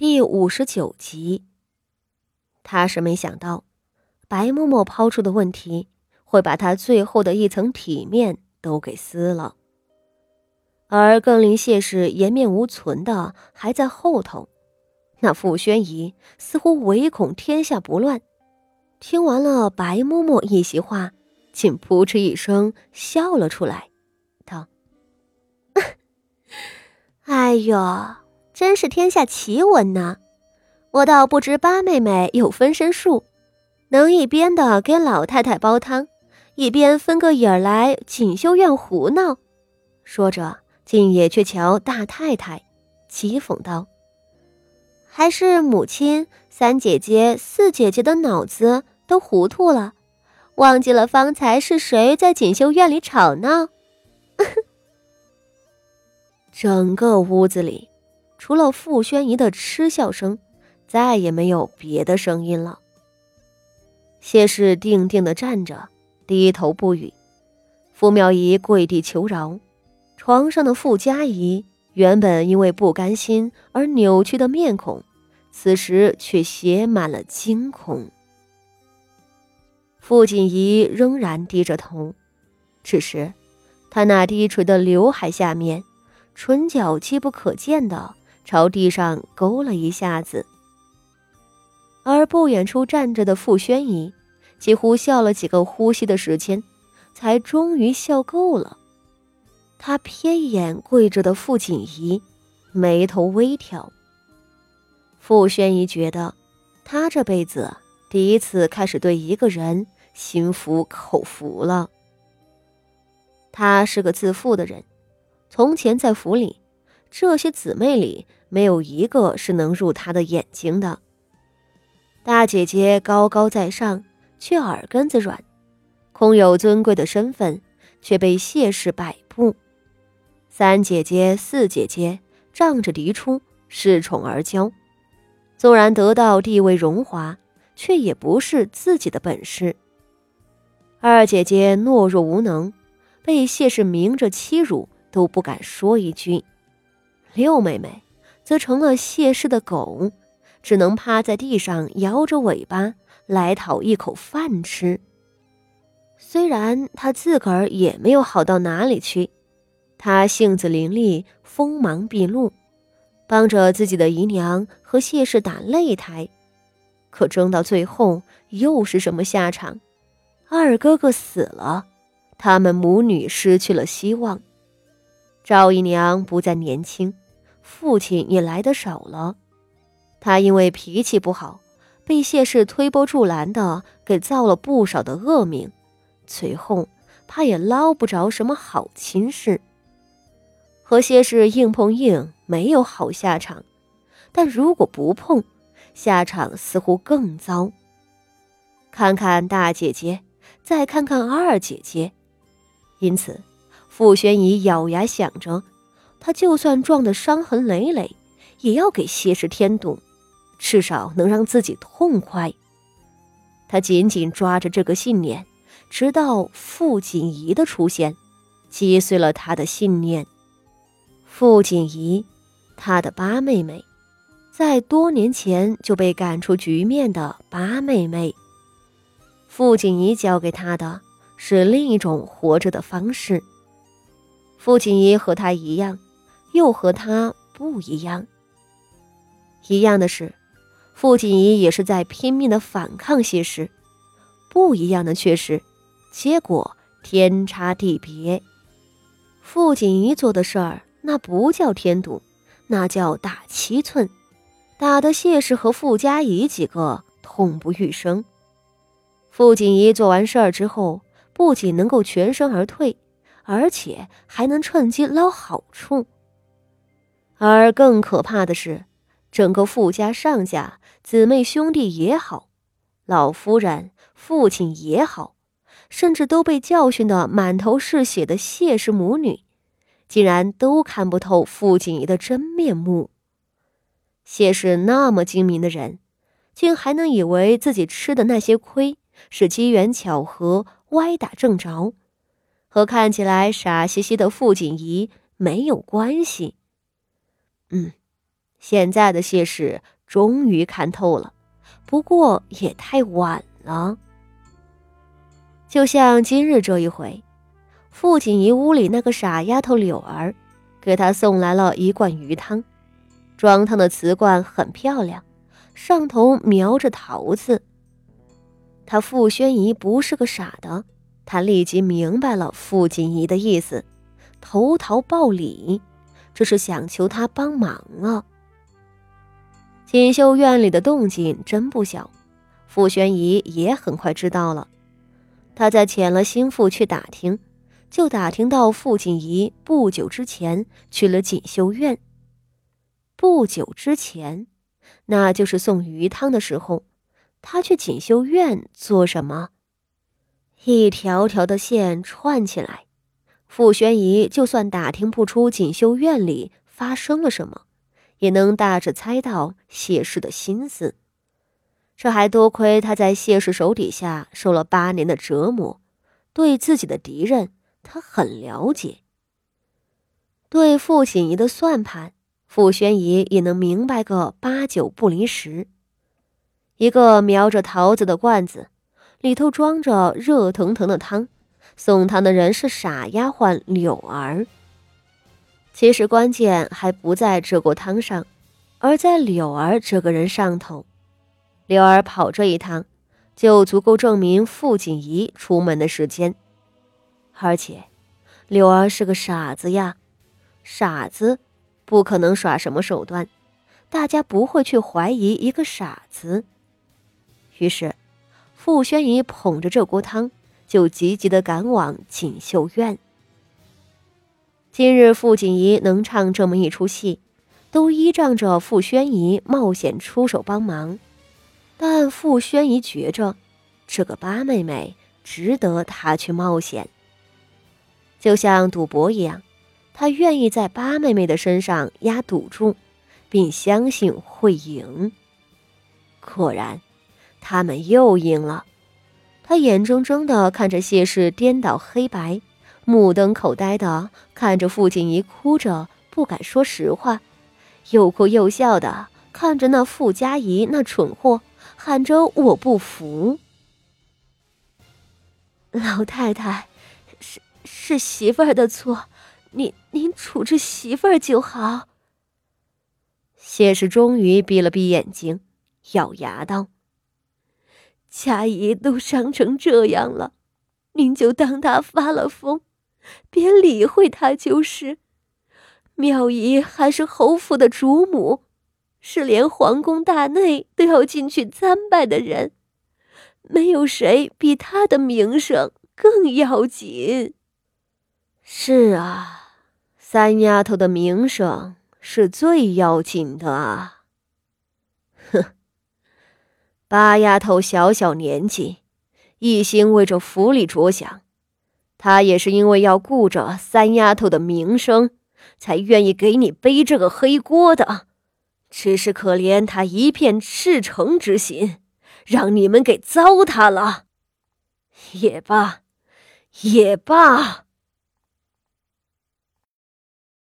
第五十九集。他是没想到，白嬷嬷抛出的问题会把他最后的一层体面都给撕了，而更令谢氏颜面无存的还在后头。那傅宣仪似乎唯恐天下不乱，听完了白嬷嬷一席话，竟扑哧一声笑了出来，道：“ 哎呦！”真是天下奇闻呐！我倒不知八妹妹有分身术，能一边的给老太太煲汤，一边分个影儿来锦绣院胡闹。说着，竟也去瞧大太太，讥讽道：“还是母亲、三姐姐、四姐姐的脑子都糊涂了，忘记了方才是谁在锦绣院里吵闹。”整个屋子里。除了傅宣仪的嗤笑声，再也没有别的声音了。谢氏定定的站着，低头不语。傅妙仪跪地求饶。床上的傅家仪原本因为不甘心而扭曲的面孔，此时却写满了惊恐。傅锦仪仍然低着头，只是他那低垂的刘海下面，唇角机不可见的。朝地上勾了一下子，而不远处站着的傅宣仪，几乎笑了几个呼吸的时间，才终于笑够了。他瞥一眼跪着的傅锦仪，眉头微挑。傅宣仪觉得，他这辈子第一次开始对一个人心服口服了。他是个自负的人，从前在府里。这些姊妹里没有一个是能入他的眼睛的。大姐姐高高在上，却耳根子软；空有尊贵的身份，却被谢氏摆布。三姐姐、四姐姐仗着嫡出，恃宠而骄，纵然得到地位荣华，却也不是自己的本事。二姐姐懦弱无能，被谢氏明着欺辱，都不敢说一句。六妹妹则成了谢氏的狗，只能趴在地上摇着尾巴来讨一口饭吃。虽然她自个儿也没有好到哪里去，她性子伶俐，锋芒毕露，帮着自己的姨娘和谢氏打擂台，可争到最后又是什么下场？二哥哥死了，他们母女失去了希望。赵姨娘不再年轻。父亲也来的少了，他因为脾气不好，被谢氏推波助澜的给造了不少的恶名，随后他也捞不着什么好亲事。和谢氏硬碰硬没有好下场，但如果不碰，下场似乎更糟。看看大姐姐，再看看二姐姐，因此傅宣仪咬牙想着。他就算撞得伤痕累累，也要给谢氏添堵，至少能让自己痛快。他紧紧抓着这个信念，直到傅锦仪的出现，击碎了他的信念。傅锦仪，他的八妹妹，在多年前就被赶出局面的八妹妹。傅锦仪教给他的是另一种活着的方式。傅锦仪和他一样。又和他不一样。一样的是，傅锦仪也是在拼命的反抗谢氏。不一样的却是，结果天差地别。傅锦仪做的事儿，那不叫添堵，那叫打七寸，打得谢氏和傅家仪几个痛不欲生。傅锦仪做完事儿之后，不仅能够全身而退，而且还能趁机捞好处。而更可怕的是，整个傅家上下姊妹兄弟也好，老夫人、父亲也好，甚至都被教训得满头是血的谢氏母女，竟然都看不透傅锦仪的真面目。谢氏那么精明的人，竟还能以为自己吃的那些亏是机缘巧合、歪打正着，和看起来傻兮兮的傅锦仪没有关系。嗯，现在的谢氏终于看透了，不过也太晚了。就像今日这一回，傅锦仪屋里那个傻丫头柳儿，给他送来了一罐鱼汤，装汤的瓷罐很漂亮，上头描着桃子。他傅宣仪不是个傻的，他立即明白了傅锦仪的意思，投桃报李，这是想求他帮忙啊。锦绣院里的动静真不小，傅宣仪也很快知道了。他在遣了心腹去打听，就打听到傅锦仪不久之前去了锦绣院。不久之前，那就是送鱼汤的时候，他去锦绣院做什么？一条条的线串起来，傅宣仪就算打听不出锦绣院里发生了什么，也能大致猜到谢氏的心思。这还多亏他在谢氏手底下受了八年的折磨，对自己的敌人他很了解。对傅锦仪的算盘，傅宣仪也能明白个八九不离十。一个描着桃子的罐子，里头装着热腾腾的汤，送汤的人是傻丫鬟柳儿。其实关键还不在这锅汤上，而在柳儿这个人上头。柳儿跑这一趟，就足够证明傅锦仪出门的时间。而且，柳儿是个傻子呀，傻子不可能耍什么手段，大家不会去怀疑一个傻子。于是，傅宣仪捧着这锅汤，就急急的赶往锦绣院。今日傅锦仪能唱这么一出戏，都依仗着傅宣仪冒险出手帮忙。但傅宣仪觉着，这个八妹妹值得他去冒险，就像赌博一样，他愿意在八妹妹的身上压赌注，并相信会赢。果然，他们又赢了。他眼睁睁地看着谢氏颠倒黑白，目瞪口呆地看着傅锦仪哭着不敢说实话，又哭又笑的看着那傅家仪那蠢货。喊着我不服，老太太，是是媳妇儿的错，您您处置媳妇儿就好。谢氏终于闭了闭眼睛，咬牙道：“佳怡都伤成这样了，您就当她发了疯，别理会她就是。妙姨还是侯府的主母。”是连皇宫大内都要进去参拜的人，没有谁比她的名声更要紧。是啊，三丫头的名声是最要紧的啊！哼，八丫头小小年纪，一心为着府里着想，她也是因为要顾着三丫头的名声，才愿意给你背这个黑锅的。只是可怜她一片赤诚之心，让你们给糟蹋了。也罢，也罢。